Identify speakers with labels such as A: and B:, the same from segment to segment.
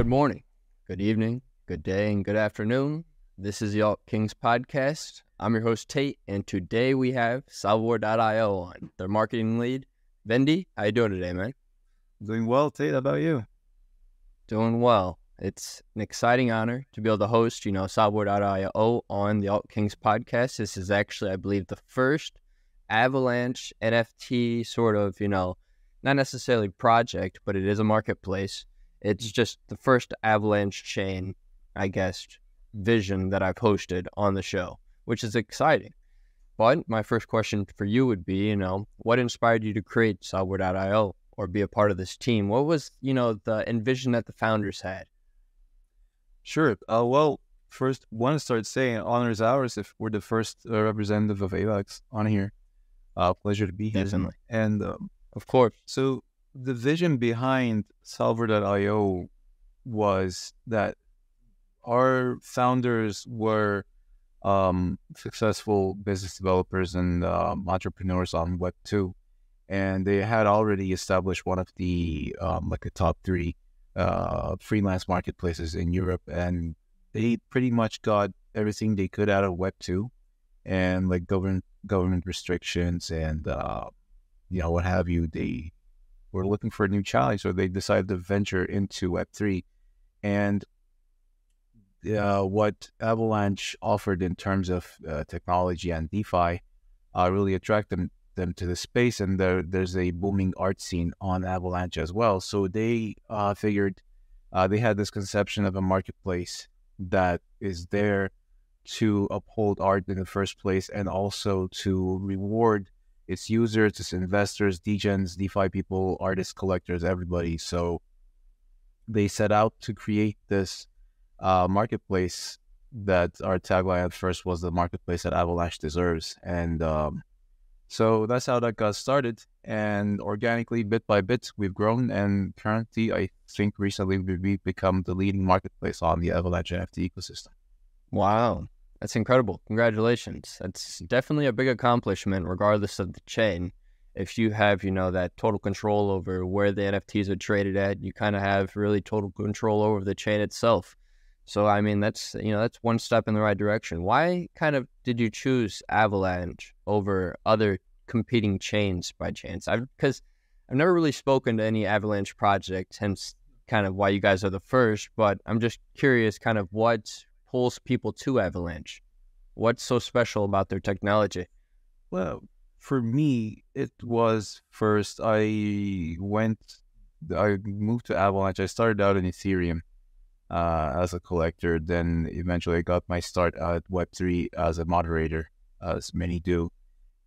A: Good morning, good evening, good day, and good afternoon. This is the Alt Kings podcast. I'm your host Tate, and today we have Salvor.io on their marketing lead. Vendy, how you doing today, man?
B: Doing well, Tate. How about you?
A: Doing well. It's an exciting honor to be able to host, you know, Salvor.io on the Alt Kings podcast. This is actually, I believe, the first Avalanche NFT sort of, you know, not necessarily project, but it is a marketplace. It's just the first Avalanche chain, I guess, vision that I've hosted on the show, which is exciting. But my first question for you would be, you know, what inspired you to create Salvor.io or be a part of this team? What was, you know, the envision that the founders had?
B: Sure. Uh, well, first, want to start saying honors ours if we're the first uh, representative of AVAX on here. Uh, pleasure to be here.
A: Definitely.
B: And um,
A: Of course.
B: so the vision behind Salvor.io was that our founders were um, successful business developers and um, entrepreneurs on Web two, and they had already established one of the um, like the top three uh, freelance marketplaces in Europe, and they pretty much got everything they could out of Web two, and like government government restrictions and uh, you know what have you. They were looking for a new challenge, so they decided to venture into Web three, and uh, what Avalanche offered in terms of uh, technology and DeFi uh, really attracted them, them to the space. And there, there's a booming art scene on Avalanche as well. So they uh, figured uh, they had this conception of a marketplace that is there to uphold art in the first place and also to reward its users, its investors, degens, DeFi people, artists, collectors, everybody. So they set out to create this uh, marketplace that our tagline at first was the marketplace that Avalanche deserves. And um, so that's how that got started. And organically, bit by bit, we've grown. And currently, I think recently we've become the leading marketplace on the Avalanche NFT ecosystem.
A: Wow. That's incredible. Congratulations. That's definitely a big accomplishment, regardless of the chain. If you have, you know, that total control over where the NFTs are traded at, you kind of have really total control over the chain itself. So, I mean, that's, you know, that's one step in the right direction. Why kind of did you choose Avalanche over other competing chains by chance? I've, because I've never really spoken to any Avalanche project, hence kind of why you guys are the first, but I'm just curious kind of what pulls people to Avalanche? What's so special about their technology?
B: Well, for me, it was first I went, I moved to Avalanche. I started out in Ethereum uh, as a collector. Then eventually I got my start at Web3 as a moderator, as many do.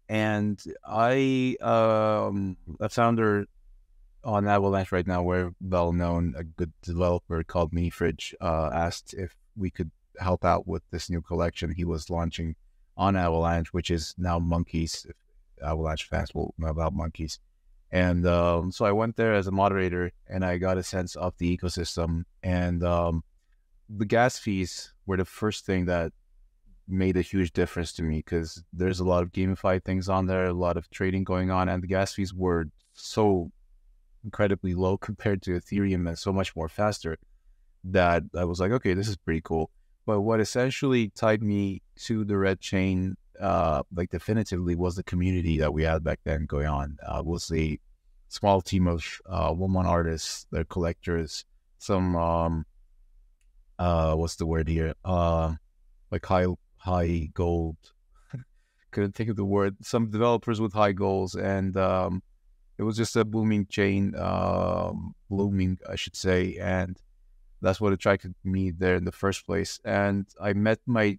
B: And I, um, a founder on Avalanche right now, we're well known, a good developer called Minifridge, uh, asked if we could help out with this new collection he was launching on Avalanche, which is now Monkeys. Avalanche fans will know about Monkeys. And um, so I went there as a moderator and I got a sense of the ecosystem. And um, the gas fees were the first thing that made a huge difference to me because there's a lot of gamified things on there, a lot of trading going on, and the gas fees were so incredibly low compared to Ethereum and so much more faster that I was like, okay, this is pretty cool. But what essentially tied me to the red chain, uh, like definitively, was the community that we had back then going on. Uh, was a small team of uh, woman artists, they're collectors, some um, uh, what's the word here? Uh, like high high gold. Couldn't think of the word. Some developers with high goals, and um, it was just a booming chain, um, blooming, I should say, and that's what attracted me there in the first place. And I met my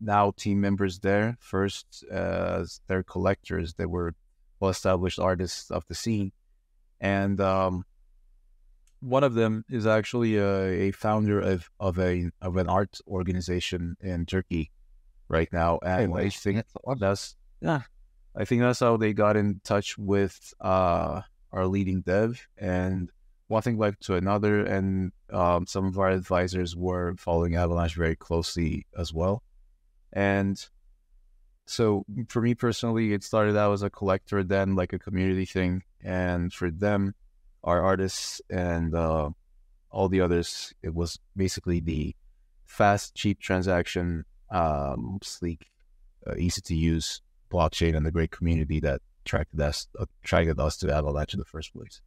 B: now team members there first as their collectors. They were well established artists of the scene. And um, one of them is actually a, a, founder of, of a of an art organization in Turkey right now. And
A: hey,
B: I think that's, that's yeah. I think that's how they got in touch with uh, our leading dev and one thing led to another, and um, some of our advisors were following Avalanche very closely as well. And so, for me personally, it started out as a collector, then like a community thing, and for them, our artists and uh, all the others, it was basically the fast, cheap transaction, um, sleek, uh, easy to use blockchain, and the great community that attracted us attracted us to Avalanche in the first place.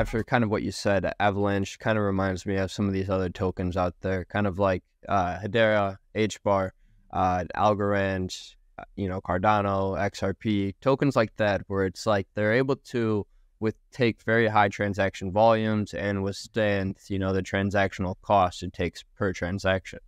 A: After kind of what you said, Avalanche kind of reminds me of some of these other tokens out there, kind of like uh, Hedera, HBAR, uh, Algorand, uh, you know, Cardano, XRP, tokens like that, where it's like they're able to with take very high transaction volumes and withstand, you know, the transactional cost it takes per transaction.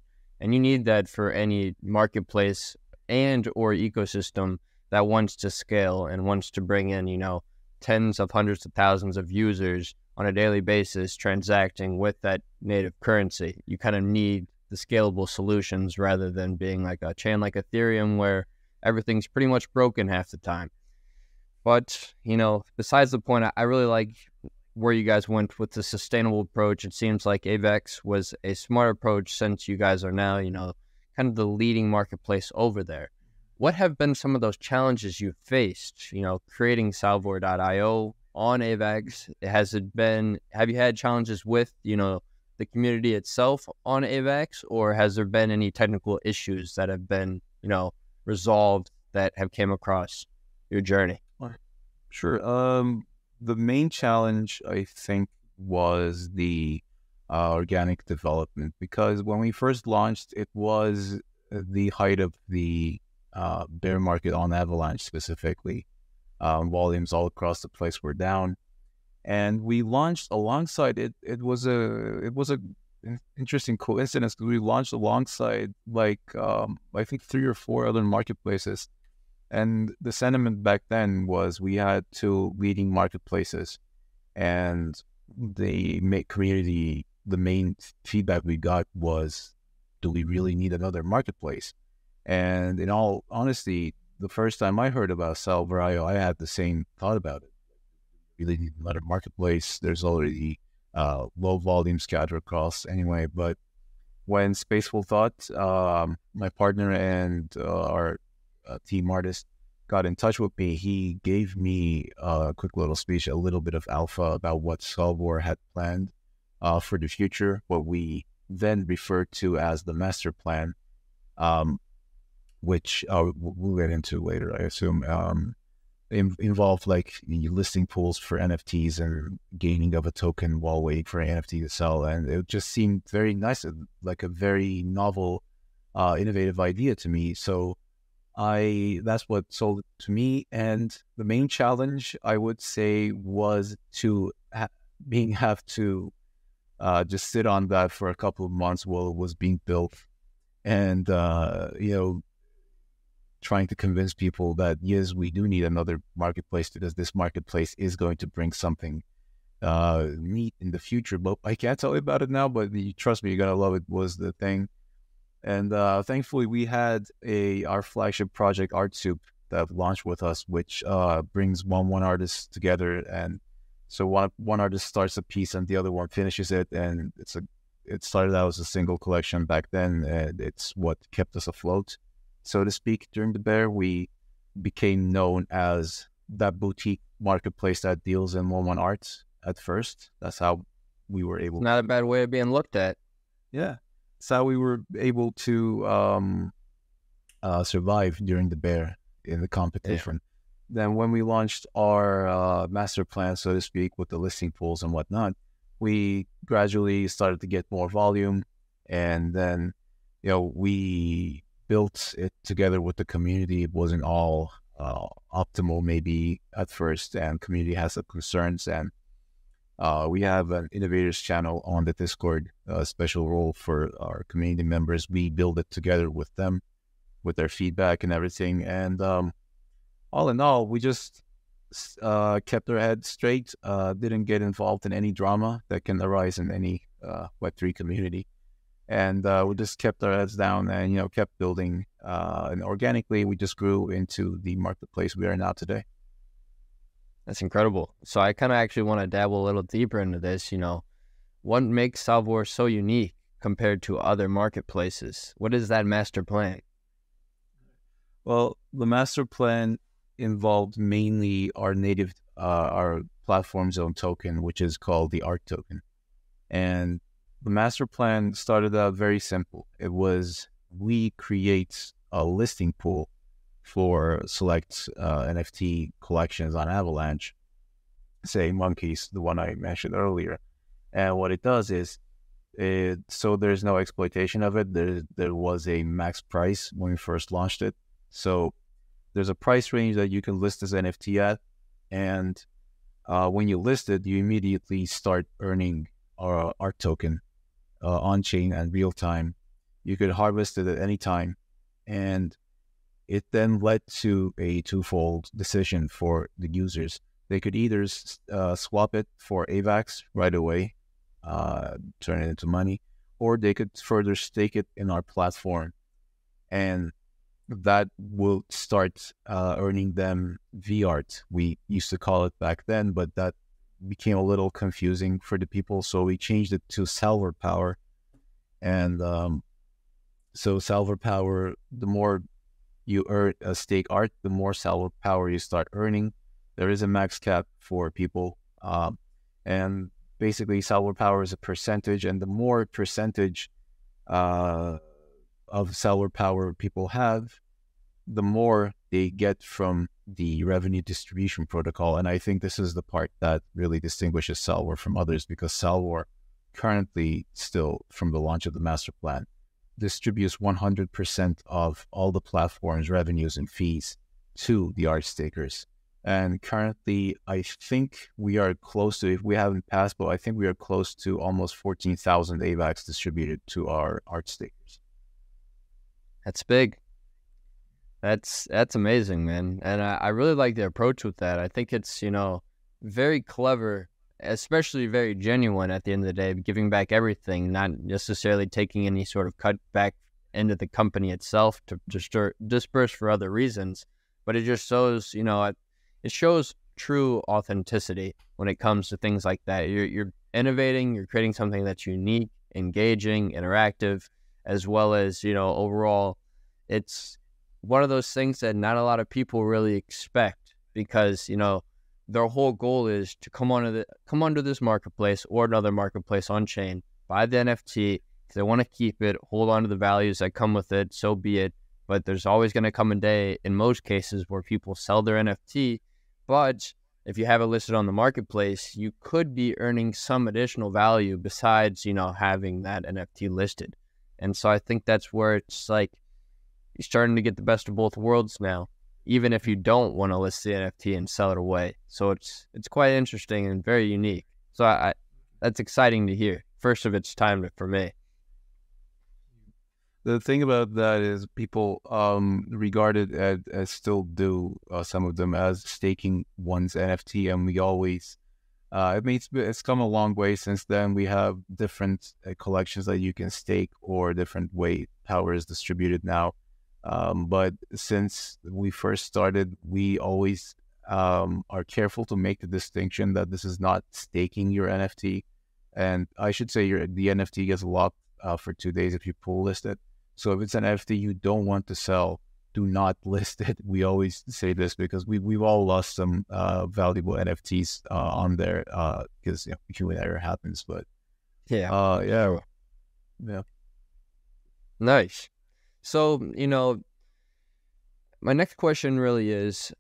A: And you need that for any marketplace and or ecosystem that wants to scale and wants to bring in, you know, tens of hundreds of thousands of users on a daily basis transacting with that native currency. You kind of need the scalable solutions rather than being like a chain like Ethereum where everything's pretty much broken half the time. But, you know, besides the point, I really like where you guys went with the sustainable approach. It seems like AVAX was a smart approach since you guys are now, you know, kind of the leading marketplace over there what have been some of those challenges you've faced? You know, creating Salvor.io on AVAX. Has it been? Have you had challenges with you know the community itself on AVAX, or has there been any technical issues that have been you know resolved that have came across your journey?
B: Sure. Um, the main challenge I think was the uh, organic development because when we first launched, it was the height of the uh, bear market on Avalanche specifically. Um, volumes all across the place were down, and we launched alongside it. It was a it was a interesting coincidence because we launched alongside like um, I think three or four other marketplaces, and the sentiment back then was we had two leading marketplaces, and the community the main feedback we got was, do we really need another marketplace? And in all honesty, the first time I heard about Salvor.io, I had the same thought about it. Really need another marketplace. There's already uh, low volume scattered across anyway. But when Spaceful Thought, um, my partner and uh, our uh, team artist, got in touch with me, he gave me a quick little speech, a little bit of alpha about what Salvor had planned uh, for the future, what we then referred to as the master plan. Um, which uh, we'll get into later, I assume, um, in, involved like listing pools for NFTs and gaining of a token while waiting for an NFT to sell. And it just seemed very nice, like a very novel, uh, innovative idea to me. So I that's what sold it to me. And the main challenge I would say was to ha- being have to uh, just sit on that for a couple of months while it was being built and uh, you know trying to convince people that yes, we do need another marketplace because this marketplace is going to bring something uh, neat in the future. But I can't tell you about it now. But you, trust me, you're gonna love it. Was the thing, and uh, thankfully we had a our flagship project Art Soup that launched with us, which uh, brings one one artist together, and so one one artist starts a piece and the other one finishes it, and it's a it started out as a single collection back then, and it's what kept us afloat so to speak, during the bear, we became known as that boutique marketplace that deals in one one arts at first. That's how we were able.
A: Not a bad way of being looked at.
B: Yeah, that's how we were able to um, uh, survive during the bear in the competition. Yeah. Then, when we launched our uh, master plan, so to speak, with the listing pools and whatnot, we gradually started to get more volume, and then you know we built it together with the community. It wasn't all uh, optimal, maybe at first, and community has some concerns. And uh, we have an innovators channel on the Discord, a special role for our community members. We build it together with them, with their feedback and everything. And um, all in all, we just uh, kept our heads straight. Uh, didn't get involved in any drama that can arise in any uh, Web three community and uh, we just kept our heads down and you know kept building uh, and organically we just grew into the marketplace we are now today
A: That's incredible. So I kind of actually want to dabble a little deeper into this. You know, what makes Salvor so unique compared to other marketplaces? What is that master plan?
B: Well, the master plan involved mainly our native, uh, our platform zone token, which is called the ART token. And the master plan started out very simple. It was we create a listing pool for select uh, NFT collections on Avalanche, say Monkeys, the one I mentioned earlier. And what it does is, it, so there's no exploitation of it. There, there was a max price when we first launched it. So there's a price range that you can list this NFT at. And uh, when you list it, you immediately start earning our art token uh, on chain and real time. You could harvest it at any time. And it then led to a twofold decision for the users. They could either uh, swap it for AVAX right away, uh, turn it into money, or they could further stake it in our platform. And that will start uh, earning them VART. We used to call it back then, but that became a little confusing for the people. So we changed it to Salvor Power. And um, so Salvor Power, the more you earn a stake art, the more Salvor Power you start earning. There is a max cap for people. Um, and basically, Salvor Power is a percentage. And the more percentage uh, of Salvor Power people have, the more they get from the revenue distribution protocol. And I think this is the part that really distinguishes Salvor from others because Salvor currently still from the launch of the master plan distributes 100% of all the platform's revenues and fees to the art stakers. And currently, I think we are close to, if we haven't passed, but I think we are close to almost 14,000 AVAX distributed to our art stakers.
A: That's big. That's that's amazing, man. And I, I really like the approach with that. I think it's, you know, very clever, especially very genuine at the end of the day, giving back everything, not necessarily taking any sort of cut back into the company itself to disperse for other reasons. But it just shows, you know, it, it shows true authenticity when it comes to things like that. You're, you're innovating, you're creating something that's unique, engaging, interactive, as well as, you know, overall, it's one of those things that not a lot of people really expect because you know their whole goal is to come onto the come onto this marketplace or another marketplace on chain, buy the NFT. If they want to keep it, hold on to the values that come with it, so be it. But there's always going to come a day, in most cases, where people sell their NFT. But if you have it listed on the marketplace, you could be earning some additional value besides, you know, having that NFT listed. And so I think that's where it's like you're starting to get the best of both worlds now, even if you don't want to list the NFT and sell it away. So it's it's quite interesting and very unique. So I, I that's exciting to hear. First of its time for me.
B: The thing about that is people um, regard it as, as still do uh, some of them as staking one's NFT, and we always uh, it means it's come a long way since then. We have different uh, collections that you can stake or different way power is distributed now. Um, but since we first started, we always um, are careful to make the distinction that this is not staking your NFT. And I should say your the NFT gets locked uh, for two days if you pull list it. So if it's an NFT you don't want to sell, do not list it. We always say this because we we've all lost some uh, valuable NFTs uh, on there because uh, you know, human error happens. But
A: yeah,
B: uh, yeah, yeah,
A: nice. So, you know, my next question really is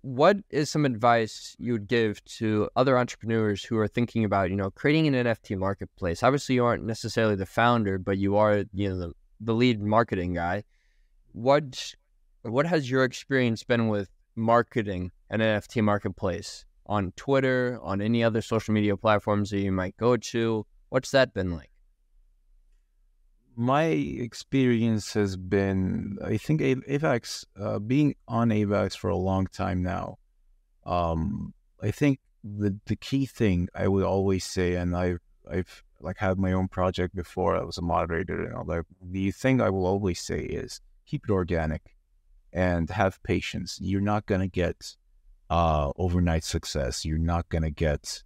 A: what is some advice you would give to other entrepreneurs who are thinking about, you know, creating an NFT marketplace? Obviously, you aren't necessarily the founder, but you are, you know, the, the lead marketing guy. What what has your experience been with marketing an NFT marketplace on Twitter, on any other social media platforms that you might go to? What's that been like?
B: My experience has been, I think AVAX, uh, being on AVAX for a long time now, um, I think the the key thing I would always say, and I've I've like had my own project before. I was a moderator and all that. The thing I will always say is keep it organic and have patience. You're not gonna get uh, overnight success. You're not gonna get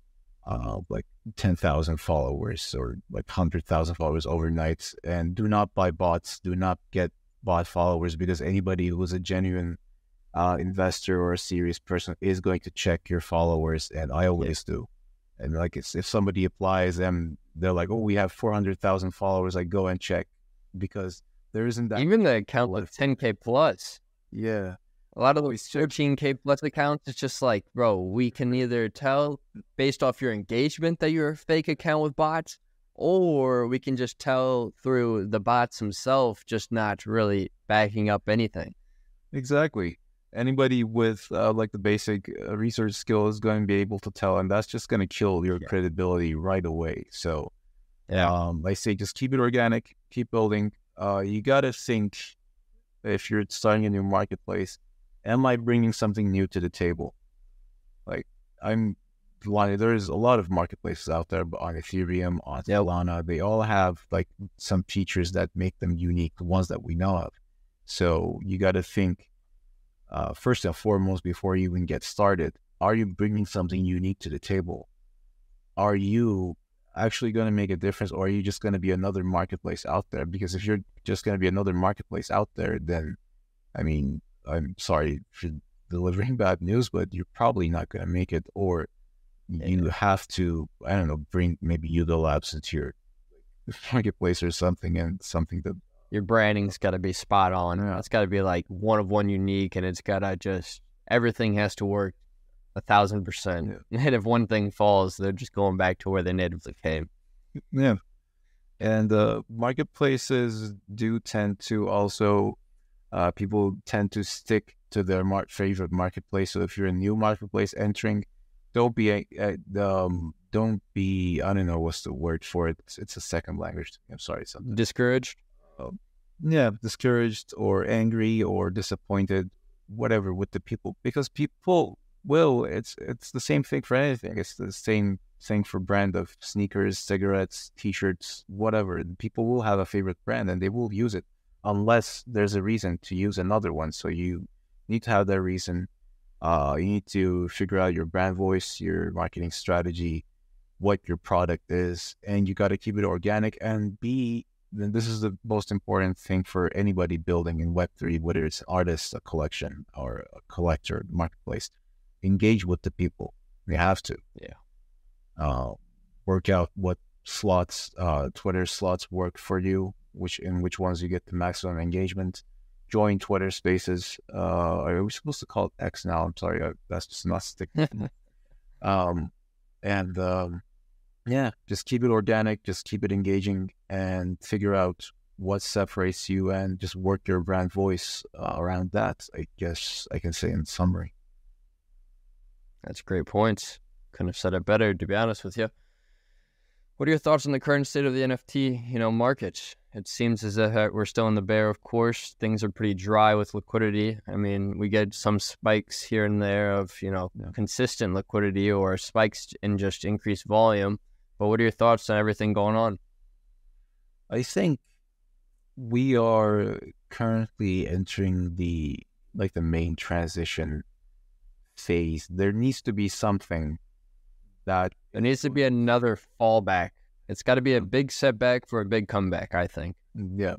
B: uh, like ten thousand followers or like hundred thousand followers overnight. And do not buy bots. Do not get bot followers because anybody who's a genuine uh, investor or a serious person is going to check your followers, and I always yeah. do. And like, if somebody applies, and they're like, "Oh, we have four hundred thousand followers," I go and check because there isn't that.
A: Even the account with ten k plus.
B: Yeah,
A: a lot of those 13k plus accounts, it's just like, bro, we can either tell based off your engagement that you're a fake account with bots, or we can just tell through the bots himself, just not really backing up anything.
B: Exactly. Anybody with uh, like the basic uh, research skill is going to be able to tell, and that's just going to kill your yeah. credibility right away. So, yeah, um, I say just keep it organic, keep building. Uh, you got to think if you're starting a new marketplace, am I bringing something new to the table? Like I'm there's a lot of marketplaces out there but on Ethereum, on Solana. They all have like some features that make them unique, the ones that we know of. So you got to think uh, first and foremost before you even get started. Are you bringing something unique to the table? Are you actually going to make a difference, or are you just going to be another marketplace out there? Because if you're just going to be another marketplace out there, then I mean, I'm sorry for delivering bad news, but you're probably not going to make it, or you have to, I don't know, bring maybe Yuga Labs into your marketplace or something, and something that
A: your branding's got to be spot on. Yeah. It's got to be like one of one unique, and it's got to just everything has to work a thousand percent. Yeah. And if one thing falls, they're just going back to where they natively came.
B: Yeah, and uh, marketplaces do tend to also uh, people tend to stick to their mar- favorite marketplace. So if you're a new marketplace entering, don't be a, a um, don't be I don't know what's the word for it. It's, it's a second language. I'm sorry, something
A: discouraged.
B: Uh, yeah, discouraged or angry or disappointed, whatever with the people because people will. It's it's the same thing for anything. It's the same thing for brand of sneakers, cigarettes, t-shirts, whatever. People will have a favorite brand and they will use it unless there's a reason to use another one. So you need to have that reason. Uh, you need to figure out your brand voice, your marketing strategy, what your product is, and you got to keep it organic and be. Then this is the most important thing for anybody building in Web three, whether it's artist, a collection, or a collector, marketplace. Engage with the people. You have to.
A: Yeah.
B: Uh, work out what slots, uh, Twitter slots work for you which in which ones you get the maximum engagement. Join Twitter Spaces. Uh, are we supposed to call it X now? I'm sorry, I, that's just not sticking. um, and um, yeah, just keep it organic, just keep it engaging, and figure out what separates you, and just work your brand voice uh, around that. I guess I can say in summary.
A: That's great points. Couldn't have said it better, to be honest with you. What are your thoughts on the current state of the NFT, you know, market? It seems as if uh, we're still in the bear, of course. Things are pretty dry with liquidity. I mean, we get some spikes here and there of, you know, yeah. consistent liquidity or spikes in just increased volume. But what are your thoughts on everything going on?
B: I think we are currently entering the like the main transition phase. There needs to be something that
A: there needs to be another fallback it's got to be a mm. big setback for a big comeback, I think.
B: Mm, yeah.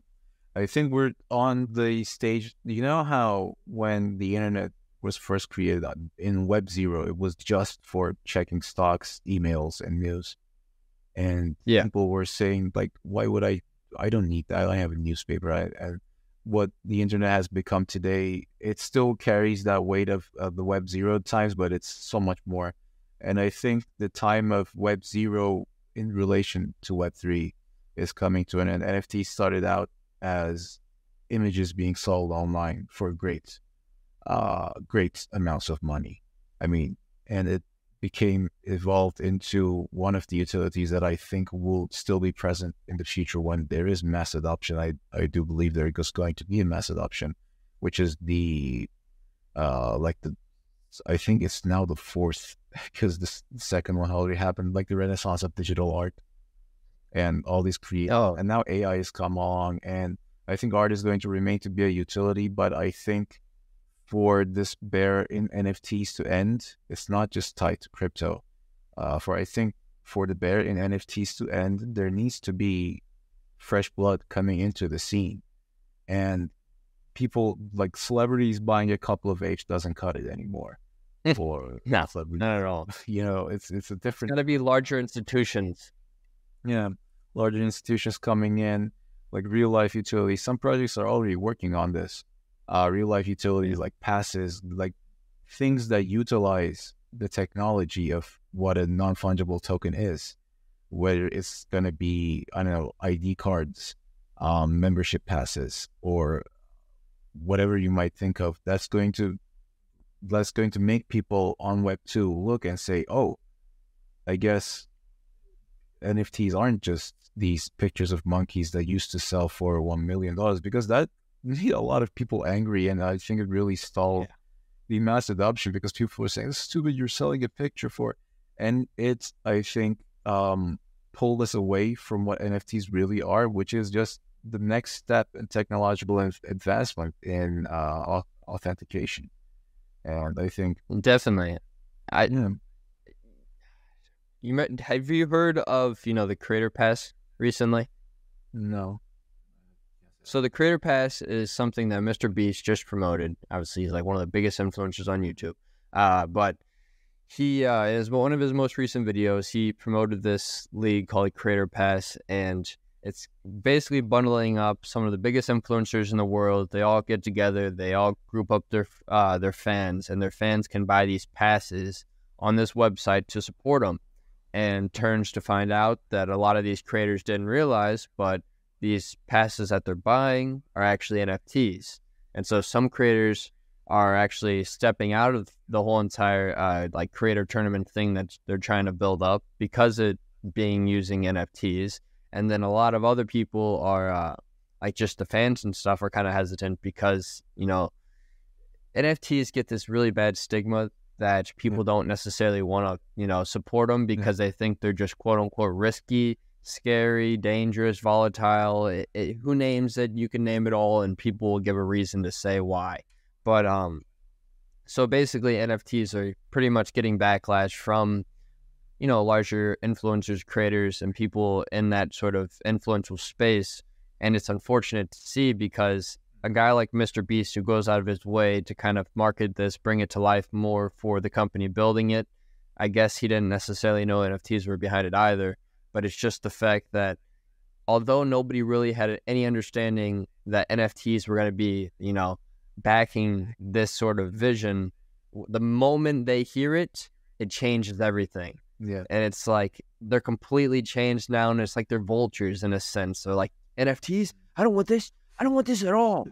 B: I think we're on the stage. You know how when the internet was first created uh, in Web Zero, it was just for checking stocks, emails, and news. And yeah. people were saying, like, why would I? I don't need that. I have a newspaper. I, I, what the internet has become today, it still carries that weight of, of the Web Zero times, but it's so much more. And I think the time of Web Zero in relation to Web3 is coming to an end. NFT started out as images being sold online for great, uh, great amounts of money. I mean, and it became evolved into one of the utilities that I think will still be present in the future when there is mass adoption. I, I do believe there is going to be a mass adoption, which is the, uh, like the, I think it's now the fourth because the second one already happened, like the renaissance of digital art and all these create. Oh. And now AI has come along, and I think art is going to remain to be a utility, but I think for this bear in NFTs to end, it's not just tied to crypto. Uh, for I think for the bear in NFTs to end, there needs to be fresh blood coming into the scene, and people like celebrities buying a couple of H doesn't cut it anymore. For
A: No, not at all.
B: you know, it's it's a different
A: got to be larger institutions.
B: yeah, larger institutions coming in, like real life utilities. Some projects are already working on this. Uh, real life utilities like passes, like things that utilize the technology of what a non fungible token is, whether it's going to be, I don't know, ID cards, um, membership passes, or whatever you might think of. That's going to that's going to make people on Web two look and say, "Oh, I guess NFTs aren't just these pictures of monkeys that used to sell for one million dollars because that made a lot of people angry, and I think it really stalled
A: Yeah.
B: the mass adoption because people were saying, "It's stupid, you're selling a picture for," and it's I think um, pulled us away from what NFTs really are, which is just the next step in technological advancement in uh, authentication, and I think
A: Definitely. I
B: yeah,
A: you met, have you heard of you know the Creator Pass recently?
B: no,
A: So the Creator Pass is something that Mr. Beast just promoted. Obviously, he's like one of the biggest influencers on YouTube. Uh, but he uh, is one of his most recent videos. He promoted this league called Creator Pass, and it's basically bundling up some of the biggest influencers in the world. They all get together. They all group up their uh, their fans, and their fans can buy these passes on this website to support them. And turns to find out that a lot of these creators didn't realize, but these passes that they're buying are actually NFTs. And so some creators are actually stepping out of the whole entire uh, like creator tournament thing that they're trying to build up because it being using NFTs. And then a lot of other people are uh, like just the fans and stuff are kind of hesitant because, you know, NFTs get this really bad stigma that people don't necessarily want to, you know, support them because they think they're just quote unquote risky scary, dangerous, volatile. It, it, who names it? You can name it all, and people will give a reason to say why. But um, so basically, NFTs are pretty much getting backlash from you know larger influencers, creators, and people in that sort of influential space. And it's unfortunate to see because a guy like Mr. Beast, who goes out of his way to kind of market this, bring it to life more for the company building it. I guess he didn't necessarily know NFTs were behind it either but it's just the fact that although nobody really had any understanding that NFTs were going to be, you know, backing this sort of vision, the moment they hear it, it changes everything.
B: Yeah,
A: And it's like they're completely changed now, and it's like they're vultures in a sense. They're like NFTs. I don't want this. I don't want this at all.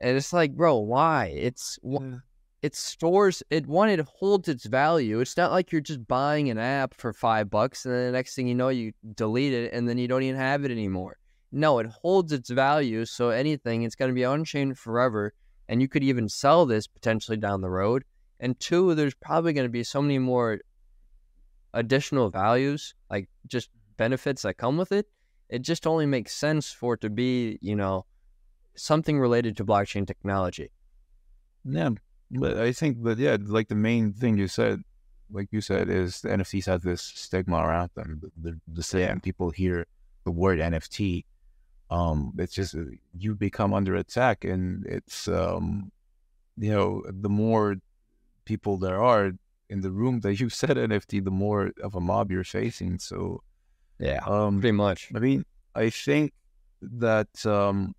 A: And it's like, bro, why? It's wh- it stores it one it holds its value it's not like you're just buying an app for five bucks and then the next thing you know you delete it and then you don't even have it anymore no it holds its value so anything it's going to be unchained forever and you could even sell this potentially down the road and two there's probably going to be so many more additional values like just benefits that come with it it just only makes sense for it to be you know something related to blockchain technology
B: Yeah, but I think, but yeah, like the main thing you said, like you said, is the NFTs have this stigma around them. The, the, second people hear the word NFT, um, it's just uh, you become under attack, and it's um, you know, the more people there are in the room that you said NFT, the more of a mob you're facing. So,
A: yeah
B: um,
A: pretty much
B: I mean, I think that um,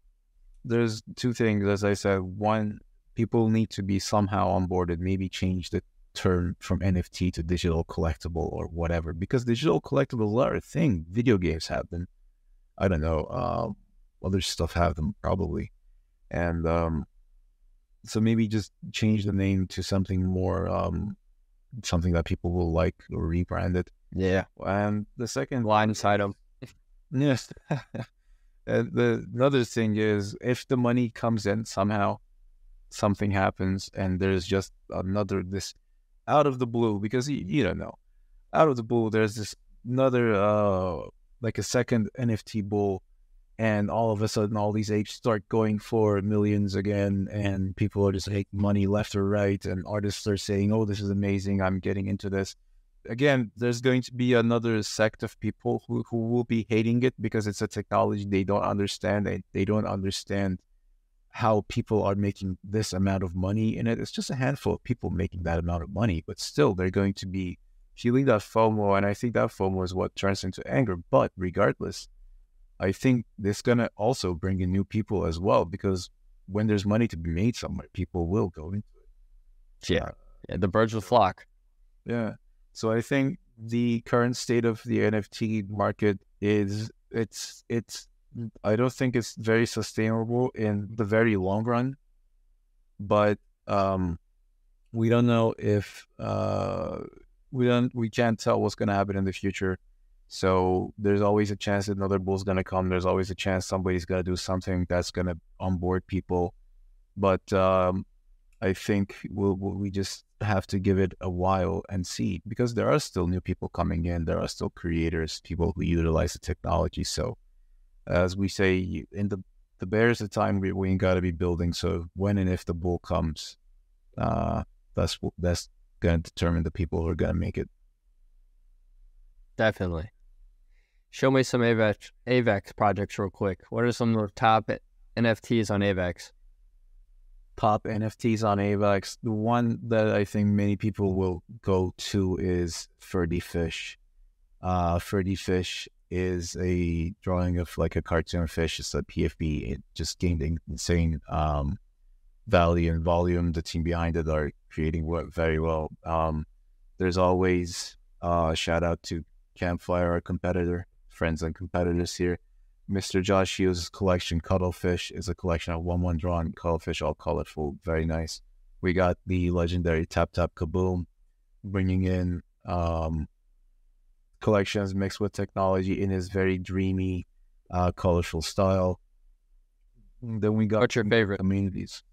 B: there's two things, as I said. One, people need to be somehow onboarded, maybe change the term from NFT to digital collectible or whatever, because digital collectibles are a thing. Video games have them. I don't know. Uh, other stuff have them probably. And um, so maybe just change the name to something more, um, something that people will like or rebrand it.
A: yeah
B: And the second
A: blindside them
B: Yes. and the another thing is if the money comes in somehow, something happens and there's just another this out of the blue because you, you don't know. Out of the blue there's this another uh like a second NFT bull and all of a sudden all these apes start going for millions again and people are just making money left or right and artists are saying oh this is amazing i'm getting into this. Again there's going to be another sect of people who, who will be hating it because it's a technology they don't understand they, they don't understand how people are making this amount of money in it. It's just a handful of people making that amount of money but still they're going to be feeling that fomo and i think that fomo is what turns into anger. But regardless I think this gonna also bring in new people as well because when there's money to be made somewhere, people will go into it.
A: Yeah, uh, yeah the birds will flock.
B: Yeah. So I think the current state of the NFT market is it's it's I don't think it's very sustainable in the very long run, but um, we don't know if uh, we don't we can't tell what's going to happen in the future. So there's always a chance that another bull's to come. There's always a chance somebody's to do something that's to onboard people. But um, I think we'll, we just have to give it a while and see because there are still new people coming in. There are still creators, people who utilize the technology. So as we say, in the the bears the time we, we ain't got to be building. So when and if the bull comes, uh, that's that's to determine the people who are to make it.
A: Definitely. Show me some AVAX, projects real quick. What are some of the top NFTs on AVAX?
B: Top NFTs on AVAX. The one that I think many people will go to is Ferdy Fish. Uh, Ferdy Fish is a drawing of like a cartoon fish. It's a PFP. It just gained insane um, value and volume. The team behind it are creating work very well. Um, there's always uh, shout out to Campfire, our competitor friends and competitors here. Mr. Josh Hughes' collection, Cuttlefish, is a collection of one one drawn cuttlefish, all colorful, very nice. We got the legendary Tap Tap Kaboom, bringing in um, collections mixed with technology in his very dreamy, uh, colorful style. Then we got
A: what's your favorite
B: communities?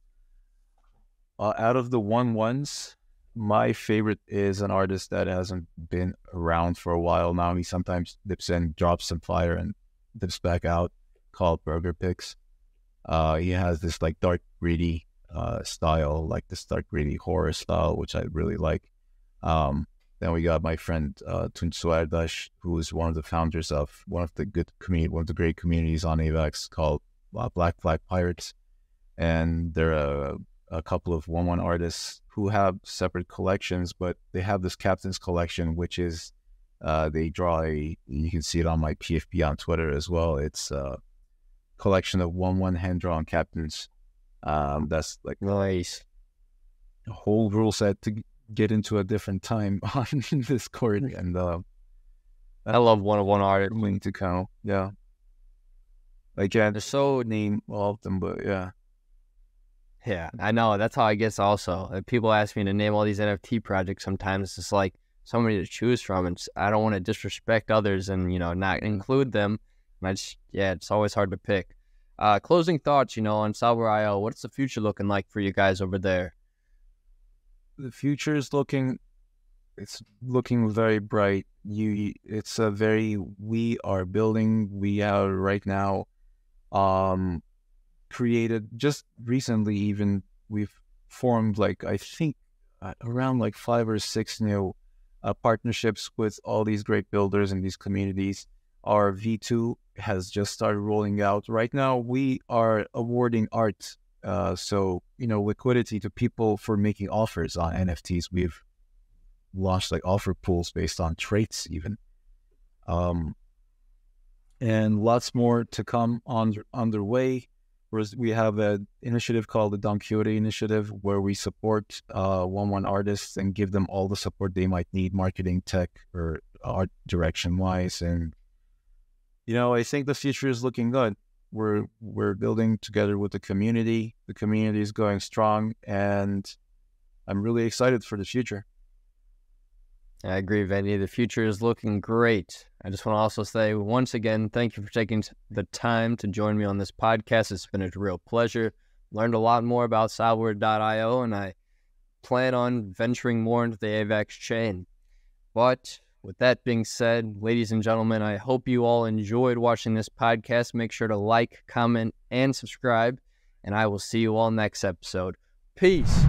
B: Uh, out of the one ones, my favorite is an artist that hasn't been around for a while now. He sometimes dips in, drops some fire, and dips back out. Called Burger Pix. Uh, he has this like dark gritty uh, style, like this dark gritty horror style, which I really like. Um, then we got my friend uh, who is one of the founders of one of the good community, one of the great communities on AVAX called uh, Black Flag Pirates, and they're a, a couple of one one artists who have separate collections, but they have this captain's collection, which is uh, they draw a. You can see it on my PFP on Twitter as well. It's a collection of one one hand drawn captains. Um, that's like
A: nice.
B: A whole rule set to get into a different time on Discord, and uh,
A: I love one of one art.
B: Link to count, yeah. Like I can't so name all of them, but yeah.
A: Yeah, I know. That's how I guess also. people ask me to name all these NFT projects sometimes. It's like somebody to choose from. And I don't want to disrespect others and, you know, not include them. And I just, yeah, it's always hard to pick. Uh, closing thoughts, you know, on Salvor.io. What's the future looking like for you guys over there?
B: The future is looking, it's looking very bright. You, it's a very, we are building, we are right now, um, created just recently even we've formed like i think uh, around like five or six new uh, partnerships with all these great builders in these communities. Our v2 has just started rolling out. Right now we are awarding art uh, so you know liquidity to people for making offers on nfts we've launched like offer pools based on traits even. Um, and lots more to come on underway we have an initiative called the Don Quixote Initiative, where we support uh, one-one artists and give them all the support they might need, marketing, tech, or art direction-wise. And you know, I think the future is looking good. We're we're building together with the community. The community is going strong, and I'm really excited for the future.
A: I agree, Venny. The future is looking great. I just want to also say once again, thank you for taking the time to join me on this podcast. It's been a real pleasure. Learned a lot more about Salvor.io, and I plan on venturing more into the AVAX chain. But with that being said, ladies and gentlemen, I hope you all enjoyed watching this podcast. Make sure to like, comment, and subscribe, and I will see you all next episode. Peace.